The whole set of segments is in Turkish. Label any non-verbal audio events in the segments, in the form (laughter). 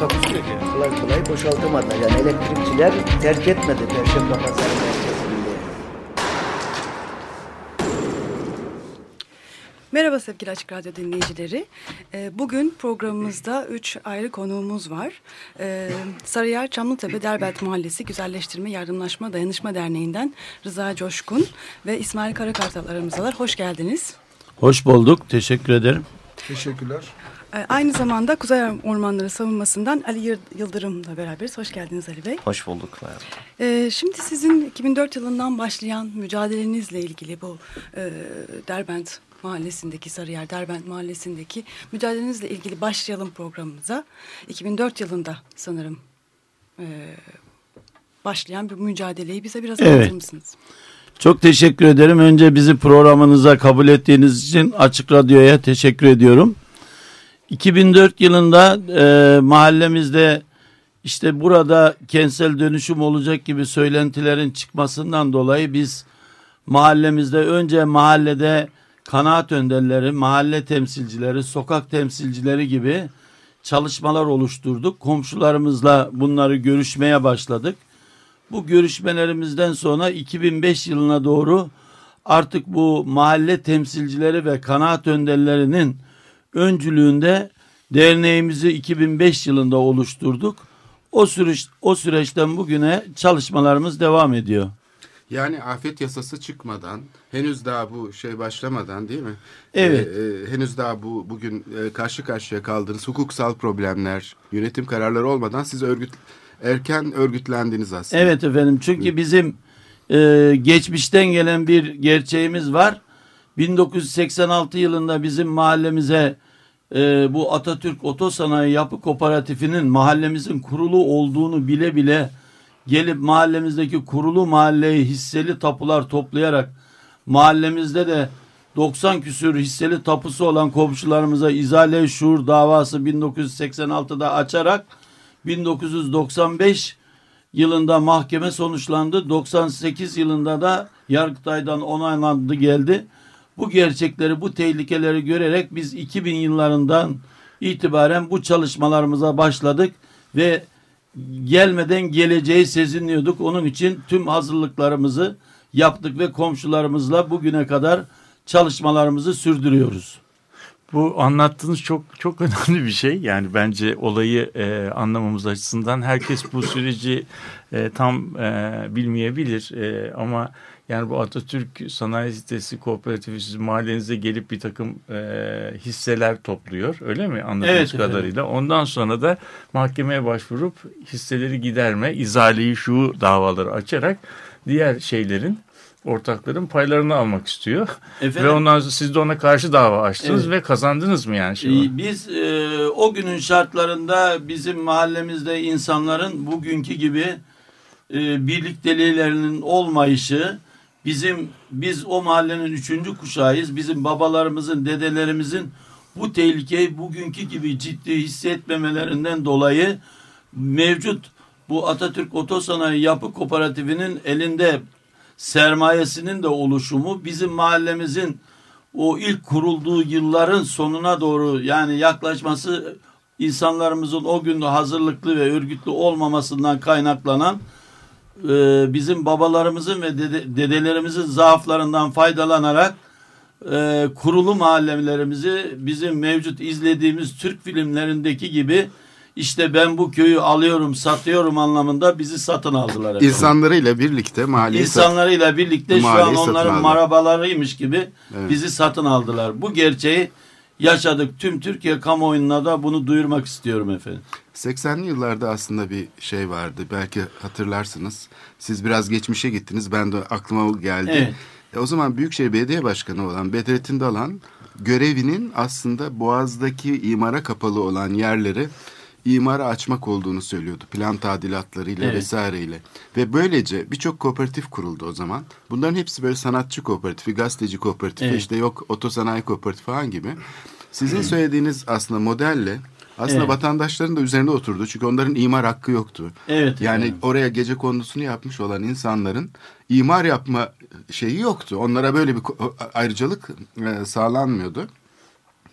Takusuyor ki. Kolay kolay boşaltamadı. Yani elektrikçiler terk etmedi Perşembe Pazarı merkezinde. Merhaba sevgili Açık Radyo dinleyicileri. Ee, Bugün programımızda üç ayrı konuğumuz var. Ee, Sarıyer Çamlıtepe Derbent Mahallesi Güzelleştirme Yardımlaşma Dayanışma Derneği'nden Rıza Coşkun ve İsmail Karakartal aramızdalar. Hoş geldiniz. Hoş bulduk. Teşekkür ederim. Teşekkürler. Ee, Aynı zamanda Kuzey Ormanları Savunması'ndan Ali Yıldırım'la beraberiz. Hoş geldiniz Ali Bey. Hoş bulduk. Ee, şimdi sizin 2004 yılından başlayan mücadelenizle ilgili bu e, Derbent Mahallesi'ndeki Sarıyer Derbent Mahallesi'ndeki mücadelenizle ilgili başlayalım programımıza. 2004 yılında sanırım e, başlayan bir mücadeleyi bize biraz Evet. anlatır mısınız? Çok teşekkür ederim. Önce bizi programınıza kabul ettiğiniz için Açık Radyo'ya teşekkür ediyorum. 2004 yılında e, mahallemizde işte burada kentsel dönüşüm olacak gibi söylentilerin çıkmasından dolayı biz mahallemizde önce mahallede kanaat önderleri, mahalle temsilcileri, sokak temsilcileri gibi çalışmalar oluşturduk. Komşularımızla bunları görüşmeye başladık. Bu görüşmelerimizden sonra 2005 yılına doğru artık bu mahalle temsilcileri ve kanaat önderlerinin öncülüğünde derneğimizi 2005 yılında oluşturduk. O süreç o süreçten bugüne çalışmalarımız devam ediyor. Yani afet yasası çıkmadan, henüz daha bu şey başlamadan değil mi? Evet. Ee, e, henüz daha bu bugün e, karşı karşıya kaldığınız hukuksal problemler, yönetim kararları olmadan siz örgüt erken örgütlendiniz aslında. Evet efendim çünkü bizim e, geçmişten gelen bir gerçeğimiz var. 1986 yılında bizim mahallemize e, bu Atatürk Otosanayi Yapı Kooperatifinin mahallemizin kurulu olduğunu bile bile gelip mahallemizdeki kurulu mahalleye hisseli tapular toplayarak mahallemizde de 90 küsür hisseli tapusu olan komşularımıza izale şuur davası 1986'da açarak 1995 yılında mahkeme sonuçlandı. 98 yılında da Yargıtay'dan onaylandı geldi. Bu gerçekleri, bu tehlikeleri görerek biz 2000 yıllarından itibaren bu çalışmalarımıza başladık ve gelmeden geleceği sezinliyorduk. Onun için tüm hazırlıklarımızı yaptık ve komşularımızla bugüne kadar çalışmalarımızı sürdürüyoruz. Bu anlattığınız çok çok (laughs) önemli bir şey. Yani bence olayı e, anlamamız açısından herkes bu süreci e, tam e, bilmeyebilir. E, ama yani bu Atatürk Sanayi Sitesi Kooperatifi sizin mahallenize gelip bir takım e, hisseler topluyor. Öyle mi anladığımız Evet efendim. kadarıyla? Ondan sonra da mahkemeye başvurup hisseleri giderme, izaleyi şu davaları açarak diğer şeylerin ortakların paylarını almak istiyor. Efendim? Ve ondan sonra siz de ona karşı dava açtınız Evet. ve kazandınız mı yani? Şey Biz e, o günün şartlarında bizim mahallemizde insanların bugünkü gibi e, birlikteliğlerinin olmayışı bizim biz o mahallenin üçüncü kuşağıyız. Bizim babalarımızın, dedelerimizin bu tehlikeyi bugünkü gibi ciddi hissetmemelerinden dolayı mevcut bu Atatürk Otosanayi Yapı Kooperatifinin elinde sermayesinin de oluşumu bizim mahallemizin o ilk kurulduğu yılların sonuna doğru yani yaklaşması insanlarımızın o gün hazırlıklı ve örgütlü olmamasından kaynaklanan e, bizim babalarımızın ve dede- dedelerimizin zaaflarından faydalanarak e, kurulu mahallelerimizi bizim mevcut izlediğimiz Türk filmlerindeki gibi işte ben bu köyü alıyorum satıyorum anlamında bizi satın aldılar. efendim. İnsanlarıyla birlikte mahalleyi sat- İnsanlarıyla birlikte şu an onların marabalarıymış gibi Evet. bizi satın aldılar. Bu gerçeği yaşadık. Tüm Türkiye kamuoyuna da bunu duyurmak istiyorum efendim. 80'li yıllarda aslında bir şey vardı. Belki hatırlarsınız. Siz biraz geçmişe gittiniz. Ben de aklıma geldi. Evet. E, o zaman Büyükşehir Belediye Başkanı olan Bedrettin Dalan görevinin aslında Boğaz'daki imara kapalı olan yerleri imara açmak olduğunu söylüyordu. Plan tadilatlarıyla Evet. vesaireyle. Ve böylece birçok kooperatif kuruldu o zaman. Bunların hepsi böyle sanatçı kooperatifi, gazeteci kooperatifi, Evet. işte yok otosanayi kooperatifi falan gibi. Sizin söylediğiniz aslında modelle aslında Evet. vatandaşların da üzerinde oturdu. Çünkü onların imar hakkı yoktu. Evet. Yani efendim. oraya gece kondusunu yapmış olan insanların imar yapma şeyi yoktu. Onlara böyle bir ayrıcalık e, sağlanmıyordu.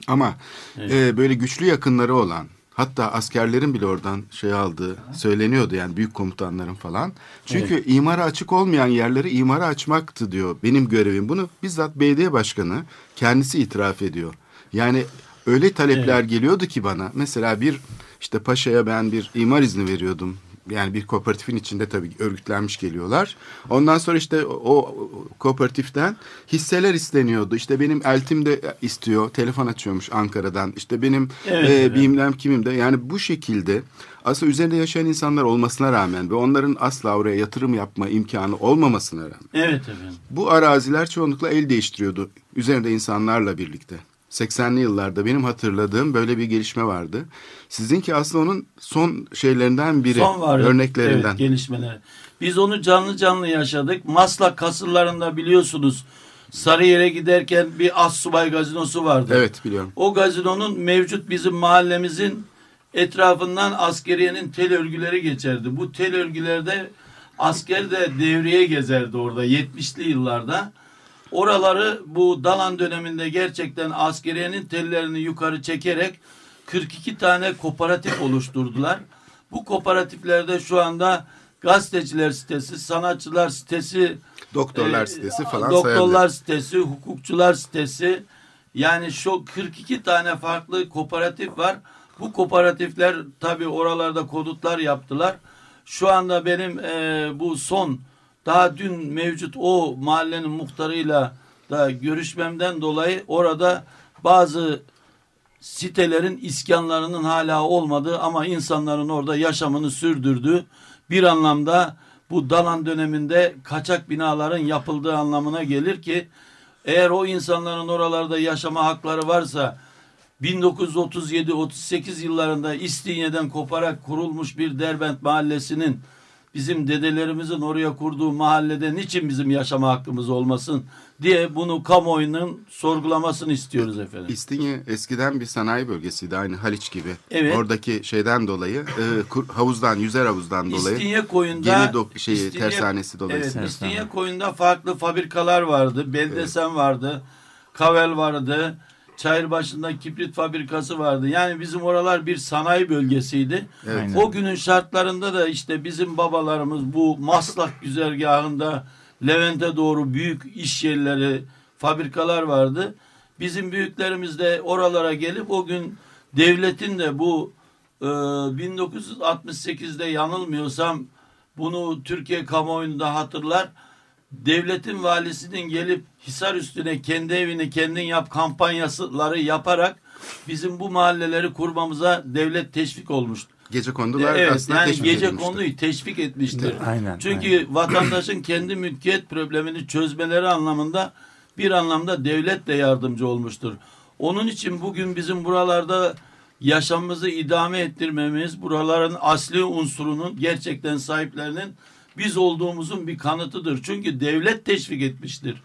Ama e, böyle güçlü yakınları olan hatta askerlerin bile oradan şey aldığı söyleniyordu yani büyük komutanların falan. Çünkü imara açık olmayan yerleri imara açmaktı diyor benim görevim. Bunu bizzat belediye başkanı kendisi itiraf ediyor. Yani öyle talepler geliyordu ki bana mesela bir işte paşaya ben bir imar izni veriyordum yani bir kooperatifin içinde tabii örgütlenmiş geliyorlar. Ondan sonra işte o, o kooperatiften hisseler isteniyordu. İşte benim eltim de istiyor. Telefon açıyormuş Ankara'dan. İşte benim Evet, e, evet. bilmem kimim de. Yani bu şekilde aslında üzerinde yaşayan insanlar olmasına rağmen ve onların asla oraya yatırım yapma imkanı olmamasına rağmen Evet efendim. bu araziler çoğunlukla el değiştiriyordu. Üzerinde insanlarla birlikte. 80'li yıllarda benim hatırladığım böyle bir gelişme vardı. Sizinki aslında onun son şeylerinden biri. Son var. Örneklerinden. Evet, gelişmeler. Biz onu canlı canlı yaşadık. Maslak kasırlarında biliyorsunuz Sarıyer'e giderken bir Assubay gazinosu vardı. Evet biliyorum. O gazinonun mevcut bizim mahallemizin etrafından askeriyenin tel örgüleri geçerdi. Bu tel örgülerde asker de devriye gezerdi orada 70'li yıllarda. Oraları bu Dalan döneminde gerçekten askeriyenin tellerini yukarı çekerek 42 tane kooperatif oluşturdular. Bu kooperatiflerde şu anda gazeteciler sitesi, sanatçılar sitesi, Doktorlar e, sitesi falan Doktorlar sayabilir. sitesi, hukukçular sitesi. Yani şu 42 tane farklı kooperatif var. Bu kooperatifler tabii oralarda kodutlar yaptılar. Şu anda benim e, bu son daha dün mevcut o mahallenin muhtarıyla da görüşmemden dolayı orada bazı sitelerin iskanlarının hala olmadığı ama insanların orada yaşamını sürdürdüğü bir anlamda bu Dalan döneminde kaçak binaların yapıldığı anlamına gelir ki eğer o insanların oralarda yaşama hakları varsa 1937-38 yıllarında İstinye'den koparak kurulmuş bir Derbent mahallesinin bizim dedelerimizin oraya kurduğu mahallede niçin bizim yaşama hakkımız olmasın diye bunu kamuoyunun sorgulamasını istiyoruz efendim. İstinye eskiden bir sanayi bölgesiydi aynı Haliç gibi. Evet. Oradaki şeyden dolayı e, kur- havuzdan yüzer havuzdan dolayı. İstinye koyunda Yeni dok- şeyi, İstinye- tersanesi dolayısıyla. Evet, İstinye koyunda farklı fabrikalar vardı. Beldesen vardı. Kavel vardı. Çayırbaşı'nda kibrit fabrikası vardı. Yani bizim oralar bir sanayi bölgesiydi. Evet. O günün şartlarında da işte bizim babalarımız bu Maslak güzergahında Levent'e doğru büyük iş yerleri, fabrikalar vardı. Bizim büyüklerimiz de oralara gelip o gün devletin de bu e, 1968'de yanılmıyorsam bunu Türkiye kamuoyunda hatırlar. Devletin valisinin gelip Hisar üstüne kendi evini kendin yap kampanyaları yaparak bizim bu mahalleleri kurmamıza devlet teşvik olmuştu. Gece kondular Evet aslında yani teşvik gece edilmişti. konuyu teşvik etmiştir. Aynen, Çünkü vatandaşın kendi mülkiyet problemini çözmeleri anlamında bir anlamda devlet de yardımcı olmuştur. Onun için bugün bizim buralarda yaşamımızı idame ettirmemiz, buraların asli unsurunun gerçekten sahiplerinin biz olduğumuzun bir kanıtıdır. Çünkü devlet teşvik etmiştir.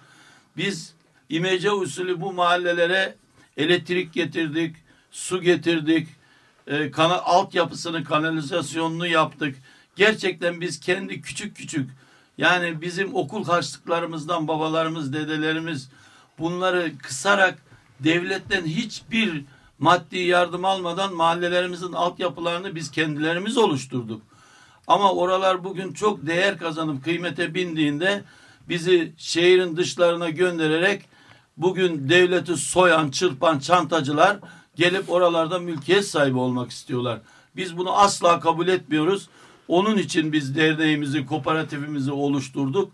Biz imece usulü bu mahallelere elektrik getirdik, su getirdik, e, kana, altyapısını, kanalizasyonunu yaptık. Gerçekten biz kendi küçük küçük yani bizim okul harçlıklarımızdan babalarımız, dedelerimiz bunları kısarak devletten hiçbir maddi yardım almadan mahallelerimizin altyapılarını biz kendilerimiz oluşturduk. Ama oralar bugün çok değer kazanıp kıymete bindiğinde bizi şehrin dışlarına göndererek bugün devleti soyan, çırpan çantacılar gelip oralarda mülkiyet sahibi olmak istiyorlar. Biz bunu asla kabul etmiyoruz. Onun için biz derneğimizi, kooperatifimizi oluşturduk.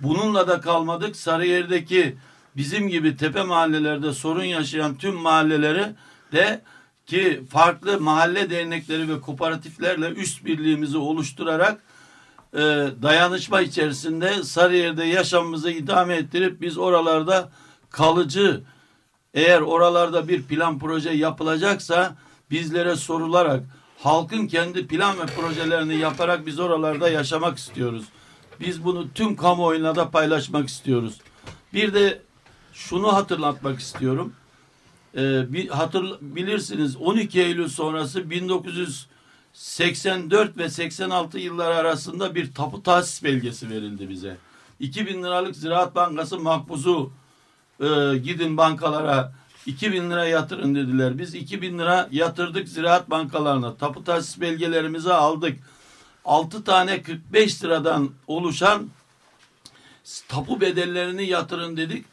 Bununla da kalmadık. Sarıyer'deki bizim gibi tepe mahallelerde sorun yaşayan tüm mahalleleri de ki farklı mahalle dernekleri ve kooperatiflerle üst birliğimizi oluşturarak e, dayanışma içerisinde Sarıyer'de yaşamımızı idame ettirip biz oralarda kalıcı eğer oralarda bir plan proje yapılacaksa bizlere sorularak halkın kendi plan ve projelerini yaparak biz oralarda yaşamak istiyoruz. Biz bunu tüm kamuoyuna da paylaşmak istiyoruz. Bir de şunu hatırlatmak istiyorum. Ee, bir hatır bilirsiniz 12 Eylül sonrası 1984 ve 86 yıllar arasında bir tapu tahsis belgesi verildi bize. 2000 liralık Ziraat Bankası makbuzu e, gidin bankalara 2000 lira yatırın dediler. Biz 2000 lira yatırdık ziraat bankalarına. Tapu tahsis belgelerimizi aldık. 6 tane 45 liradan oluşan tapu bedellerini yatırın dedik.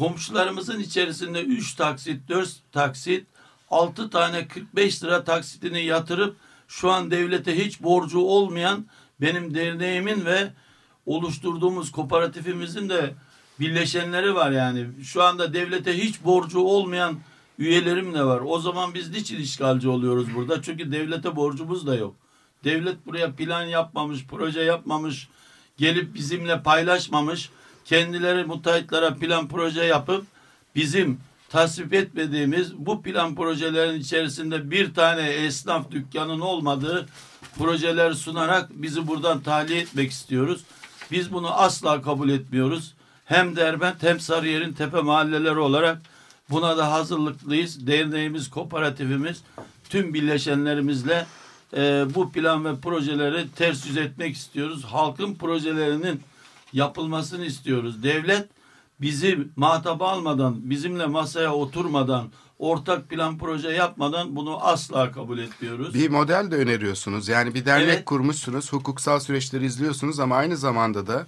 Komşularımızın içerisinde 3 taksit, 4 taksit, 6 tane 45 lira taksitini yatırıp şu an devlete hiç borcu olmayan benim derneğimin ve oluşturduğumuz kooperatifimizin de birleşenleri var yani. Şu anda devlete hiç borcu olmayan üyelerim de var. O zaman biz niçin işgalci oluyoruz burada? Çünkü devlete borcumuz da yok. Devlet buraya plan yapmamış, proje yapmamış, gelip bizimle paylaşmamış. Kendileri müteahhitlere plan proje yapıp bizim tasvip etmediğimiz bu plan projelerin içerisinde bir tane esnaf dükkanın olmadığı projeler sunarak bizi buradan tahliye etmek istiyoruz. Biz bunu asla kabul etmiyoruz. Hem Derbent hem Sarıyer'in tepe mahalleleri olarak buna da hazırlıklıyız. Derneğimiz, kooperatifimiz tüm birleşenlerimizle e, bu plan ve projeleri ters yüz etmek istiyoruz. Halkın projelerinin yapılmasını istiyoruz. Devlet bizi muhatap almadan, bizimle masaya oturmadan, ortak plan proje yapmadan bunu asla kabul etmiyoruz. Bir model de öneriyorsunuz. Yani bir dernek Evet. kurmuşsunuz, hukuksal süreçleri izliyorsunuz ama aynı zamanda da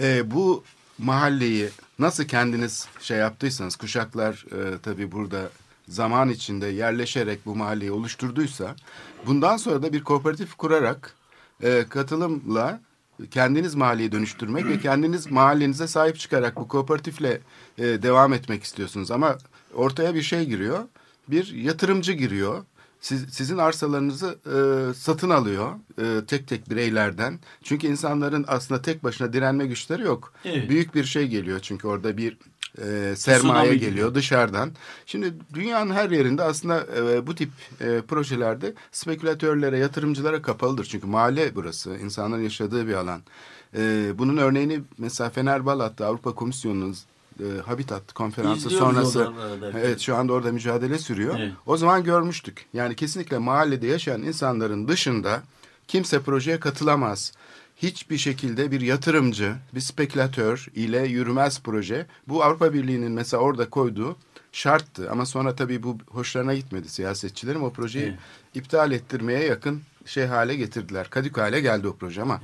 e, bu mahalleyi nasıl kendiniz şey yaptıysanız, kuşaklar e, tabii burada zaman içinde yerleşerek bu mahalleyi oluşturduysa, bundan sonra da bir kooperatif kurarak e, katılımla kendiniz mahalleyi dönüştürmek ve kendiniz mahallenize sahip çıkarak bu kooperatifle e, devam etmek istiyorsunuz. Ama ortaya bir şey giriyor, bir yatırımcı giriyor. Siz, sizin arsalarınızı e, satın alıyor e, tek tek bireylerden. Çünkü insanların aslında tek başına direnme güçleri yok. Evet. Büyük bir şey geliyor çünkü orada bir e, sermaye Tsunami geliyor gibi. dışarıdan. Şimdi dünyanın her yerinde aslında e, bu tip e, projelerde spekülatörlere, yatırımcılara kapalıdır. Çünkü mahalle burası, insanların yaşadığı bir alan. E, bunun örneğini mesela Fenerbahçe Avrupa Komisyonu'nun e, Habitat konferansı İzliyoruz sonrası evet şu anda orada mücadele sürüyor. Evet. O zaman görmüştük. Yani kesinlikle mahallede yaşayan insanların dışında kimse projeye katılamaz. Hiçbir şekilde bir yatırımcı, bir spekülatör ile yürümez proje. Bu Avrupa Birliği'nin mesela orada koyduğu şarttı. Ama sonra tabii bu hoşlarına gitmedi siyasetçilerin. O projeyi Evet. iptal ettirmeye yakın şey hale getirdiler. Kadük hale geldi o proje ama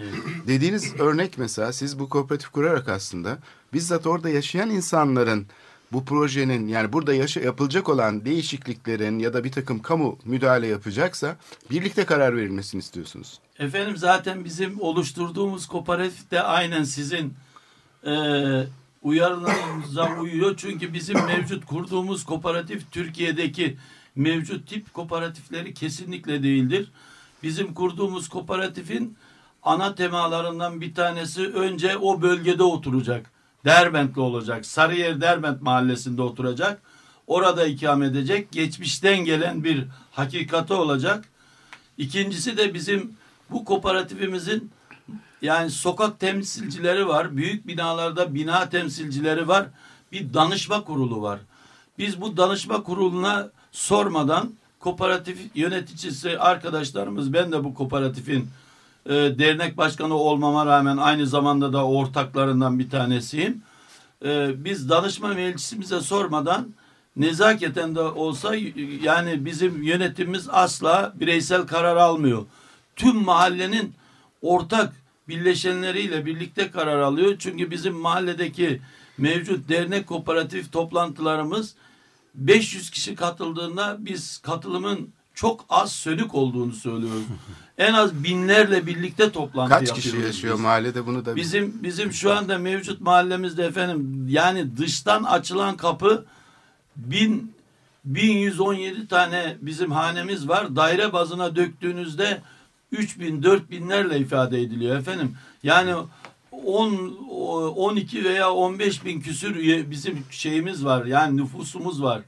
dediğiniz örnek mesela siz bu kooperatif kurarak aslında bizzat orada yaşayan insanların bu projenin yani burada yaşa, yapılacak olan değişikliklerin ya da bir takım kamu müdahale yapacaksa birlikte karar verilmesini istiyorsunuz. Efendim zaten bizim oluşturduğumuz kooperatif de aynen sizin e, uyarılarınıza uyuyor. Çünkü bizim mevcut kurduğumuz kooperatif Türkiye'deki mevcut tip kooperatifleri kesinlikle değildir. Bizim kurduğumuz kooperatifin ana temalarından bir tanesi önce o bölgede oturacak. Derbentli olacak. Sarıyer Derbent mahallesinde oturacak. Orada ikamet edecek. Geçmişten gelen bir hakikati olacak. İkincisi de bizim bu kooperatifimizin yani sokak temsilcileri var. Büyük binalarda bina temsilcileri var. Bir danışma kurulu var. Biz bu danışma kuruluna sormadan kooperatif yöneticisi arkadaşlarımız ben de bu kooperatifin e, dernek başkanı olmama rağmen aynı zamanda da ortaklarından bir tanesiyim. E, biz danışma meclisimize sormadan nezaketen de olsa yani bizim yönetimimiz asla bireysel karar almıyor. Tüm mahallenin ortak birleşenleriyle birlikte karar alıyor. Çünkü bizim mahalledeki mevcut dernek kooperatif toplantılarımız 500 kişi katıldığında biz katılımın çok az sönük olduğunu söylüyoruz. en az binlerle birlikte toplantı Kaç yapıyoruz. kişi yaşıyor biz. mahallede bunu da Bizim bizim şu anda mevcut mahallemizde efendim yani dıştan açılan kapı bin 1117 tane bizim hanemiz var. Daire bazına döktüğünüzde 3000 4000'lerle ifade ediliyor efendim. Yani 10 12 veya 15 bin küsür üye- bizim şeyimiz var. Yani nüfusumuz var.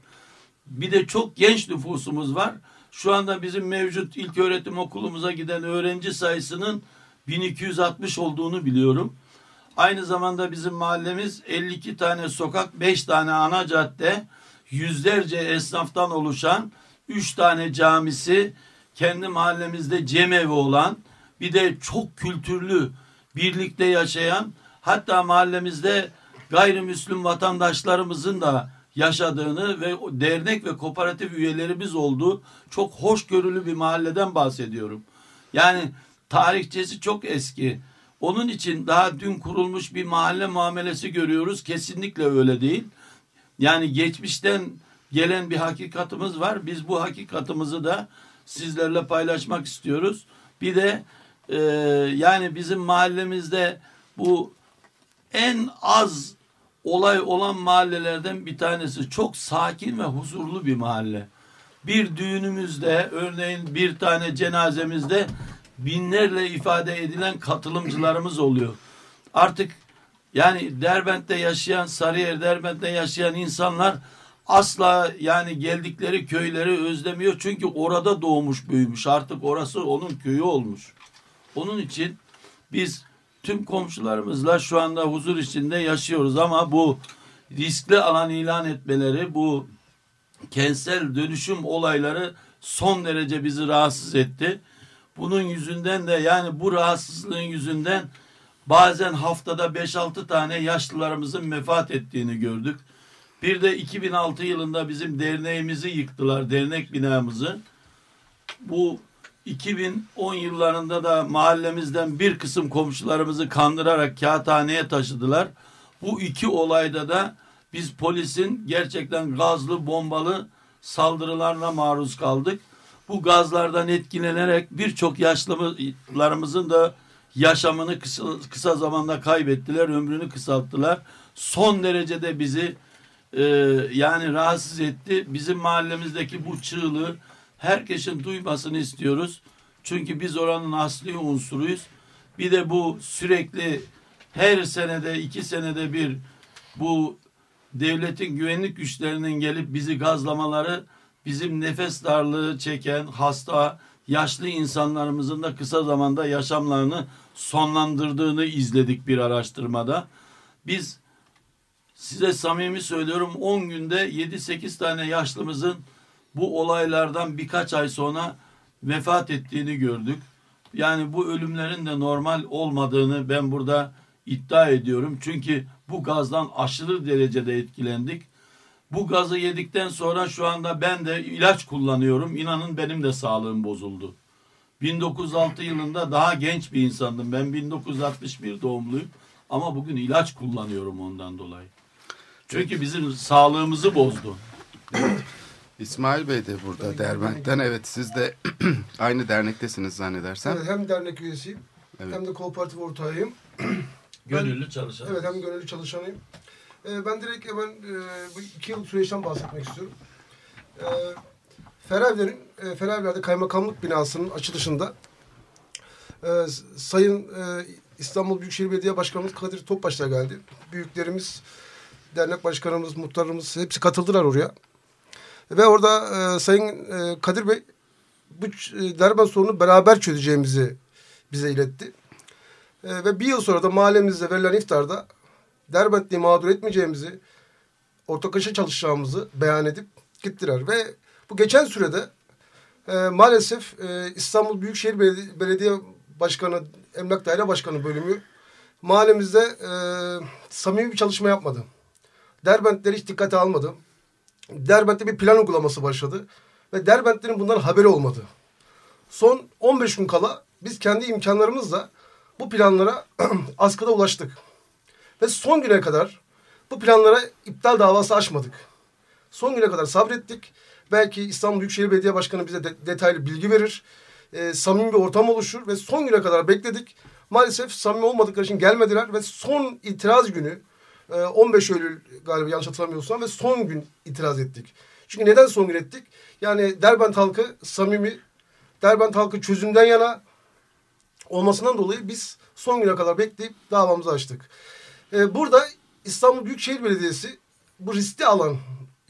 Bir de çok genç nüfusumuz var. Şu anda bizim mevcut ilk öğretim okulumuza giden öğrenci sayısının 1260 olduğunu biliyorum. Aynı zamanda bizim mahallemiz 52 tane sokak, 5 tane ana cadde, yüzlerce esnaftan oluşan 3 tane camisi, kendi mahallemizde cemevi olan, bir de çok kültürlü, birlikte yaşayan, hatta mahallemizde gayrimüslim vatandaşlarımızın da yaşadığını ve dernek ve kooperatif üyelerimiz olduğu çok hoşgörülü bir mahalleden bahsediyorum. Yani tarihçesi çok eski. Onun için daha dün kurulmuş bir mahalle muamelesi görüyoruz. Kesinlikle öyle değil. Yani geçmişten gelen bir hakikatımız var. Biz bu hakikatımızı da sizlerle paylaşmak istiyoruz. Bir de e, yani bizim mahallemizde bu en az olay olan mahallelerden bir tanesi. Çok sakin ve huzurlu bir mahalle. Bir düğünümüzde örneğin bir tane cenazemizde binlerle ifade edilen katılımcılarımız oluyor. Artık yani Derbent'te yaşayan, Sarıyer Derbent'te yaşayan insanlar asla yani geldikleri köyleri özlemiyor. Çünkü orada doğmuş büyümüş. Artık orası onun köyü olmuş. Onun için biz tüm komşularımızla şu anda huzur içinde yaşıyoruz ama bu riskli alan ilan etmeleri, bu kentsel dönüşüm olayları son derece bizi rahatsız etti. Bunun yüzünden de yani bu rahatsızlığın yüzünden bazen haftada 5-6 tane yaşlılarımızın vefat ettiğini gördük. Bir de 2006 yılında bizim derneğimizi yıktılar, dernek binamızı. Bu 2010 yıllarında da mahallemizden bir kısım komşularımızı kandırarak kağıthaneye taşıdılar. Bu iki olayda da biz polisin gerçekten gazlı, bombalı saldırılarına maruz kaldık. Bu gazlardan etkilenerek birçok yaşlılarımızın da yaşamını kısa, kısa zamanda kaybettiler, ömrünü kısalttılar. Son derecede bizi e, yani rahatsız etti. Bizim mahallemizdeki bu çığlığı herkesin duymasını istiyoruz. Çünkü biz oranın asli unsuruyuz. Bir de bu sürekli her senede iki senede bir bu devletin güvenlik güçlerinin gelip bizi gazlamaları bizim nefes darlığı çeken hasta yaşlı insanlarımızın da kısa zamanda yaşamlarını sonlandırdığını izledik bir araştırmada. Biz size samimi söylüyorum 10 günde 7-8 tane yaşlımızın bu olaylardan birkaç ay sonra vefat ettiğini gördük. Yani bu ölümlerin de normal olmadığını ben burada iddia ediyorum. Çünkü bu gazdan aşırı derecede etkilendik. Bu gazı yedikten sonra şu anda ben de ilaç kullanıyorum. İnanın benim de sağlığım bozuldu. 1906 yılında daha genç bir insandım. Ben 1961 doğumluyum. Ama bugün ilaç kullanıyorum ondan dolayı. Çünkü bizim sağlığımızı bozdu. İsmail Bey de burada Derbent'ten. Evet siz de (clears throat) aynı dernektesiniz zannedersem. Evet, hem dernek üyesiyim Evet. hem de kooperatif ortağıyım. (clears throat) Gönüllü çalışan. Evet hem gönüllü çalışanıyım. Ee, ben direkt hemen e, bu iki yıllık süreçten bahsetmek istiyorum. Ee, Ferevler'in, e, Ferevler'de kaymakamlık binasının açılışında e, Sayın e, İstanbul Büyükşehir Belediye Başkanımız Kadir Topbaş'ta geldi. Büyüklerimiz, dernek başkanımız, muhtarımız hepsi katıldılar oraya. Ve orada e, Sayın e, Kadir Bey bu e, Derbent sorunu beraber çözeceğimizi bize iletti. E, ve bir yıl sonra da mahallemizde verilen iftarda Derbentli'yi mağdur etmeyeceğimizi, ortaklaşa çalışacağımızı beyan edip gittiler. Ve bu geçen sürede e, maalesef e, İstanbul Büyükşehir Belediye Başkanı, Emlak Daire Başkanı bölümü mahallemizde e, samimi bir çalışma yapmadı. Derbentleri hiç dikkate almadı. Derbent'te bir plan uygulaması başladı. Ve Derbentlerin bundan haberi olmadı. Son 15 gün kala biz kendi imkanlarımızla bu planlara (clears throat) askıda ulaştık. Ve son güne kadar bu planlara iptal davası açmadık. Son güne kadar sabrettik. Belki İstanbul Büyükşehir Belediye Başkanı bize de- detaylı bilgi verir. Ee, samimi bir ortam oluşur ve son güne kadar bekledik. Maalesef samimi olmadıkları için gelmediler ve son itiraz günü e, 15 Eylül galiba yanlış hatırlamıyorsam ve son gün itiraz ettik. Çünkü neden son gün ettik? Yani Derbent halkı samimi, Derbent halkı çözümden yana olmasından dolayı biz son güne kadar bekleyip davamızı açtık. Ee, burada İstanbul Büyükşehir Belediyesi bu riskli alan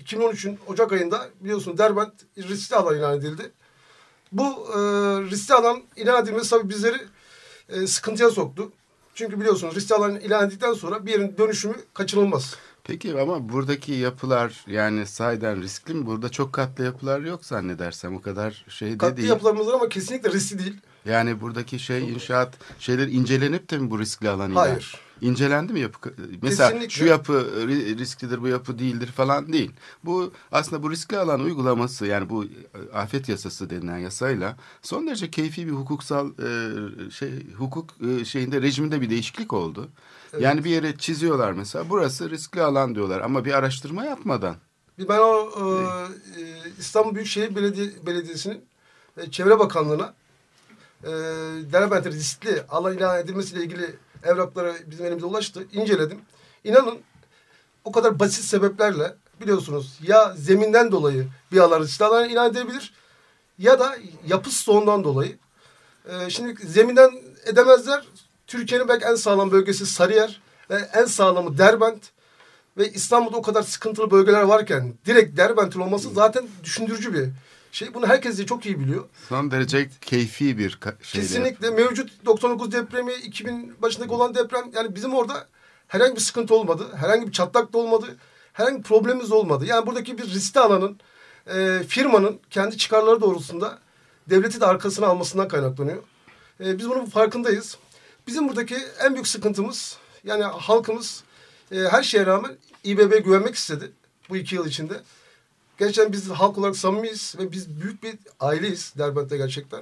2013'ün Ocak ayında biliyorsunuz Derbent riskli alan ilan edildi. Bu e, riskli alan ilan edilmesi tabii bizleri e, sıkıntıya soktu. Çünkü biliyorsunuz riskli alan ilan edildikten sonra bir yerin dönüşümü kaçınılmaz. Peki ama buradaki yapılar yani sahiden riskli mi? Burada çok katlı yapılar yok zannedersem o kadar şey de Katlı değil. yapılarımız var ama kesinlikle riskli değil. Yani buradaki şey inşaat şeyler incelenip de mi bu riskli alan ilan? Hayır. İncelendi mi yapı? Mesela Kesinlikle. şu yapı ri- risklidir bu yapı değildir falan değil. Bu aslında bu riskli alan uygulaması yani bu e, afet yasası denilen yasayla son derece keyfi bir hukuksal e, şey hukuk e, şeyinde rejiminde bir değişiklik oldu. Yani bir yere çiziyorlar mesela burası riskli alan diyorlar ama bir araştırma yapmadan. Ben o e, İstanbul Büyükşehir Belediye, Belediyesi'nin e, Çevre Bakanlığı'na e, Derbent'e riskli alan ilan edilmesiyle ilgili evrakları bizim elimize ulaştı. İnceledim. İnanın o kadar basit sebeplerle biliyorsunuz ya zeminden dolayı riskli alan ilan edilebilir ya da yapı stoğundan dolayı. E, şimdi zeminden edemezler. Türkiye'nin belki en sağlam bölgesi Sarıyer ve en sağlamı Derbent ve İstanbul'da o kadar sıkıntılı bölgeler varken direkt Derbent'in olması zaten düşündürücü bir şey. Bunu herkes de çok iyi biliyor. Son derece keyfi bir şeyle Kesinlikle mevcut 99 depremi, 2000 başındaki olan deprem yani bizim orada herhangi bir sıkıntı olmadı. Herhangi bir çatlak da olmadı. Herhangi bir problemimiz olmadı. Yani buradaki bir riskli alanın e, firmanın kendi çıkarları doğrultusunda devleti de arkasına almasından kaynaklanıyor. E, biz bunun farkındayız. Bizim buradaki en büyük sıkıntımız yani halkımız e, her şeye rağmen İBB'ye güvenmek istedi bu iki yıl içinde. Gerçekten biz halk olarak samimiyiz ve biz büyük bir aileyiz Derbent'te gerçekten.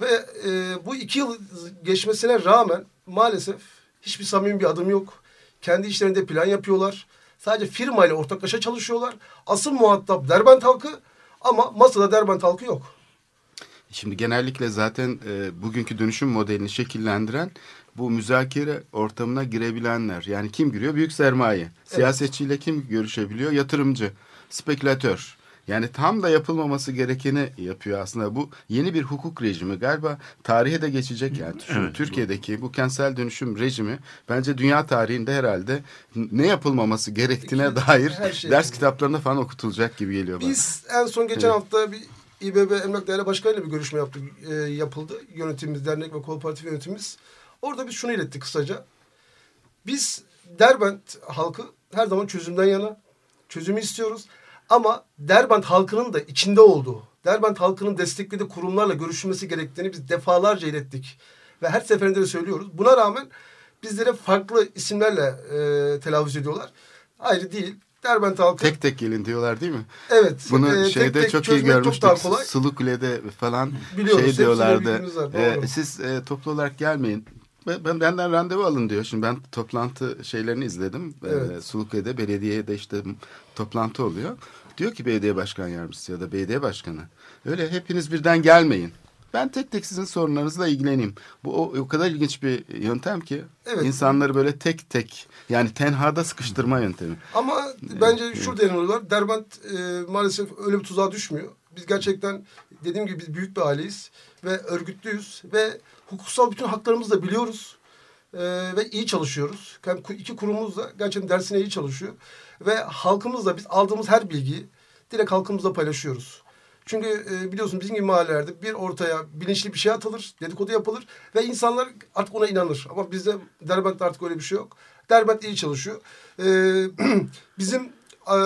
Ve e, bu iki yıl geçmesine rağmen maalesef hiçbir samimi bir adım yok. Kendi işlerinde plan yapıyorlar. Sadece firmayla ortaklaşa çalışıyorlar. Asıl muhatap Derbent halkı ama masada Derbent halkı yok. Şimdi genellikle zaten e, bugünkü dönüşüm modelini şekillendiren bu müzakere ortamına girebilenler. Yani kim giriyor? Büyük sermaye. Siyasetçiyle kim görüşebiliyor? Yatırımcı, spekülatör. Yani tam da yapılmaması gerekeni yapıyor aslında. Bu yeni bir hukuk rejimi galiba tarihe de geçecek yani. Şu Evet, Türkiye'deki bu kentsel dönüşüm rejimi bence dünya tarihinde herhalde ne yapılmaması gerektiğine dair şey. ders kitaplarında falan okutulacak gibi geliyor bana. Biz en son geçen hafta bir İBB Emlak Daire Başkanı ile bir görüşme yaptık, e, yapıldı. Yönetimimiz, dernek ve kooperatif yönetimimiz. Orada biz şunu ilettik kısaca. Biz Derbent halkı her zaman çözümden yana, çözümü istiyoruz. Ama Derbent halkının da içinde olduğu, Derbent halkının desteklediği kurumlarla görüşülmesi gerektiğini biz defalarca ilettik. Ve her seferinde de söylüyoruz. Buna rağmen bizlere farklı isimlerle e, telaffuz ediyorlar. Ayrı değil. Derbent halkı... Tek tek gelin diyorlar değil mi? Evet. Bunu e, şeyde tek çok iyi görmüştük. Çok. Sulukule'de falan Biliyoruz, şey diyorlardı. e, siz e, toplu olarak gelmeyin. Ben, ben- benden randevu alın diyor. Şimdi ben toplantı şeylerini izledim. E, Evet. Sulukule'de belediyede işte toplantı oluyor. Diyor ki belediye başkan yardımcısı ya da belediye başkanı. Öyle hepiniz birden gelmeyin. Ben tek tek sizin sorunlarınızla ilgileneyim. Bu o, o kadar ilginç bir yöntem ki Evet. insanları böyle tek tek yani tenhada sıkıştırma yöntemi. Ama bence şurada yanılıyorlar. Derbent e, maalesef öyle bir tuzağa düşmüyor. Biz gerçekten dediğim gibi biz büyük bir aileyiz ve örgütlüyüz ve hukuksal bütün haklarımızı da biliyoruz. E, ve iyi çalışıyoruz. Hem iki kurumumuz da gerçekten dersine iyi çalışıyor. Ve halkımızla biz aldığımız her bilgiyi direkt halkımızla paylaşıyoruz. Çünkü e, biliyorsun bizim gibi mahallelerde bir ortaya bilinçli bir şey atılır, dedikodu yapılır ve insanlar artık ona inanır. Ama bizde Derbent'te artık öyle bir şey yok. Derbent iyi çalışıyor. E, (clears throat) bizim e,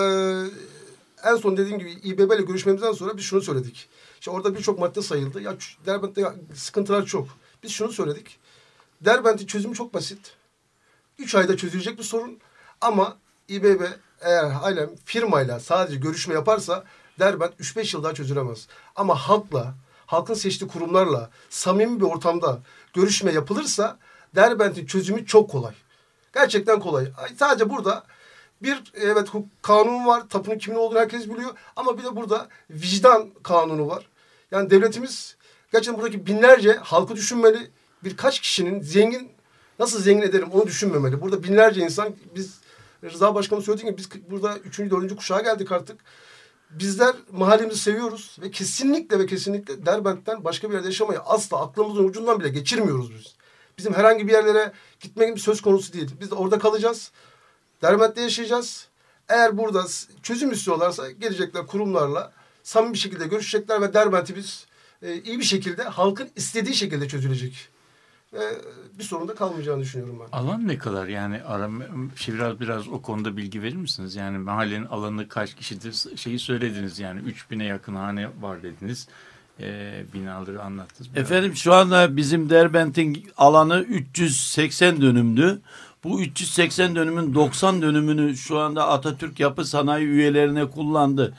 en son dediğim gibi İBB ile görüşmemizden sonra biz şunu söyledik. İşte orada birçok madde sayıldı. Ya Derbent'te sıkıntılar çok. Biz şunu söyledik. Derbent'in çözümü çok basit. Üç ayda çözülecek bir sorun. Ama İBB eğer halen firmayla sadece görüşme yaparsa Derbent 3-5 yıl daha çözülemez. Ama halkla, halkın seçtiği kurumlarla samimi bir ortamda görüşme yapılırsa Derbent'in çözümü çok kolay. Gerçekten kolay. Ay, Sadece burada bir evet kanun var. Tapunun kimin olduğunu herkes biliyor. Ama bir de burada vicdan kanunu var. Yani devletimiz gerçekten buradaki binlerce halkı düşünmeli. Birkaç kişinin zengin nasıl zengin ederim onu düşünmemeli. Burada binlerce insan biz Rıza Başkanım söylediği gibi biz burada üçüncü, dördüncü kuşağa geldik artık. Bizler mahallemizi seviyoruz ve kesinlikle ve kesinlikle Derbent'ten başka bir yerde yaşamayı asla aklımızın ucundan bile geçirmiyoruz biz. Bizim herhangi bir yerlere gitmek gibi söz konusu değil. Biz de orada kalacağız. Derbent'te yaşayacağız. Eğer burada çözüm istiyorlarsa gelecekler kurumlarla samimi bir şekilde görüşecekler ve Derbent'i biz e, iyi bir şekilde halkın istediği şekilde çözülecek. Ve bir sorun da kalmayacağını düşünüyorum ben. Alan ne kadar yani arama, şey biraz biraz o konuda bilgi verir misiniz? Yani mahallenin alanı kaç kişidir şeyi söylediniz yani 3000'e yakın hane var dediniz. E, binaları anlattınız. Efendim şu anda bizim Derbent'in alanı 380 dönümdü. Bu 380 dönümün 90 dönümünü şu anda Atatürk Yapı Sanayi üyelerine kullandı.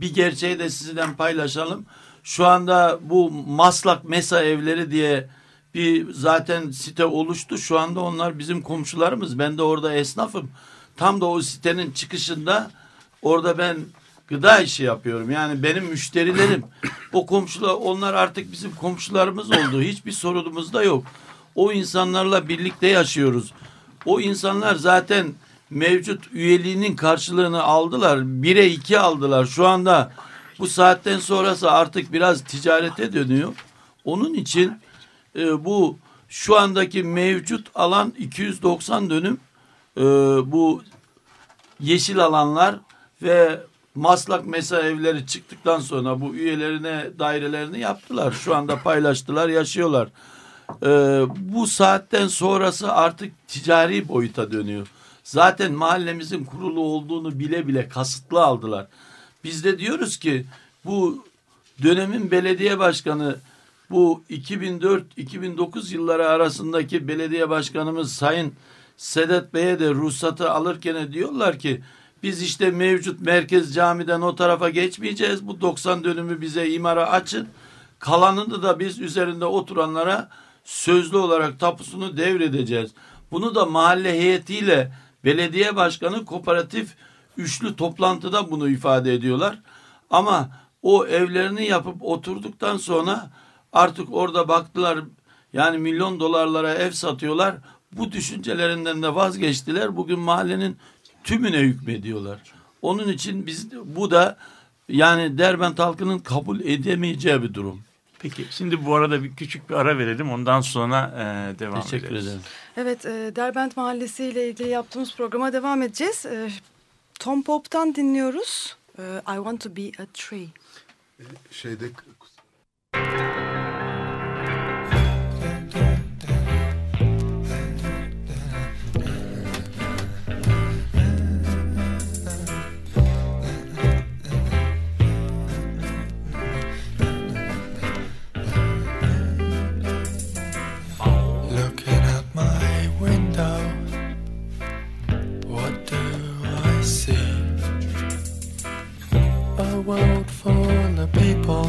Bir gerçeği de sizden paylaşalım. Şu anda bu Maslak Mesa evleri diye bir zaten site oluştu. Şu anda onlar bizim komşularımız. Ben de orada esnafım. Tam da o sitenin çıkışında orada ben gıda işi yapıyorum. Yani benim müşterilerim (clears throat) o komşular onlar artık bizim komşularımız oldu. Hiçbir sorunumuz da yok. O insanlarla birlikte yaşıyoruz. O insanlar zaten mevcut üyeliğinin karşılığını aldılar. Bire iki aldılar. Şu anda bu saatten sonrası artık biraz ticarete dönüyor. Onun için e, bu şu andaki mevcut alan 290 dönüm e, bu yeşil alanlar ve maslak mesa evleri çıktıktan sonra bu üyelerine dairelerini yaptılar. Şu anda paylaştılar, yaşıyorlar. E, bu saatten sonrası artık ticari boyuta dönüyor. Zaten mahallemizin kurulu olduğunu bile bile kasıtlı aldılar. Biz de diyoruz ki bu dönemin belediye başkanı bu 2004-2009 yılları arasındaki belediye başkanımız Sayın Sedat Bey'e de ruhsatı alırken diyorlar ki biz işte mevcut merkez camiden o tarafa geçmeyeceğiz. Bu 90 dönümü bize imara açın. Kalanını da biz üzerinde oturanlara sözlü olarak tapusunu devredeceğiz. Bunu da mahalle heyetiyle belediye başkanı kooperatif üçlü toplantıda bunu ifade ediyorlar. Ama o evlerini yapıp oturduktan sonra artık orada baktılar yani milyon dolarlara ev satıyorlar. Bu düşüncelerinden de vazgeçtiler. Bugün mahallenin tümüne hükmediyorlar. Onun için biz bu da yani Derbent halkının kabul edemeyeceği bir durum. Peki şimdi bu arada bir küçük bir ara verelim ondan sonra e, devam Teşekkür ederiz. ederim. Evet, e, Derbent Mahallesi ile ilgili yaptığımız programa devam edeceğiz. E, Tom Pope'tan dinliyoruz. E, I Want to Be a Tree. Şeyde A world full of people,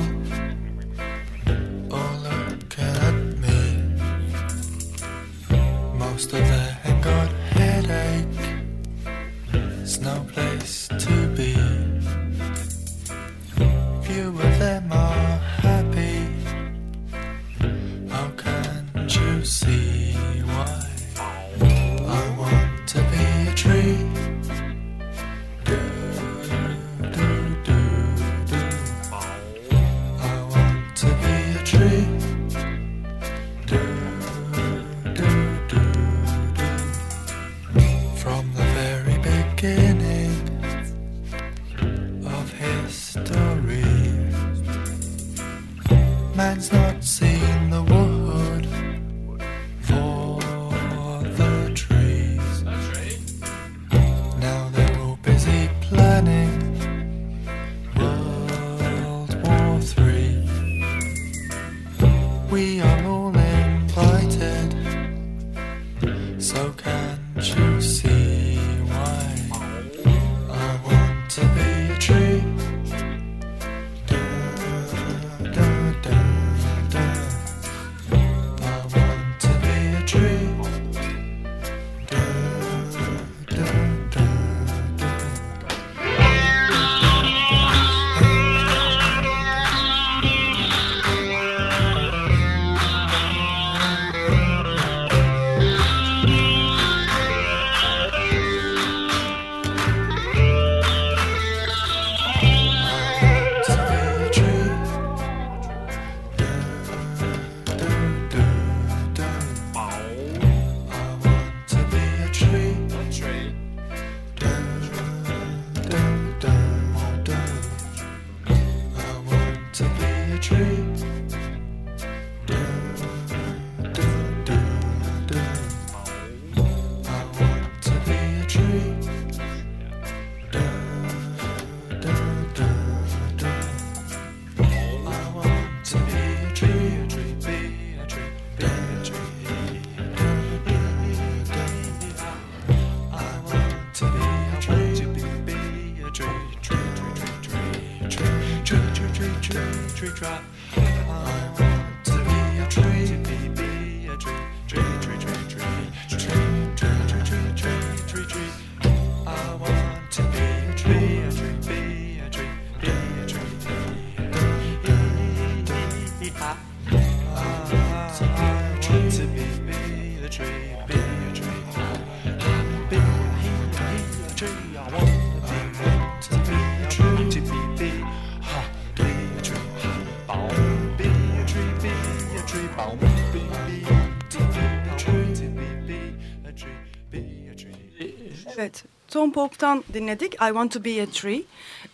Tom Pope'tan dinledik I Want To Be A Tree.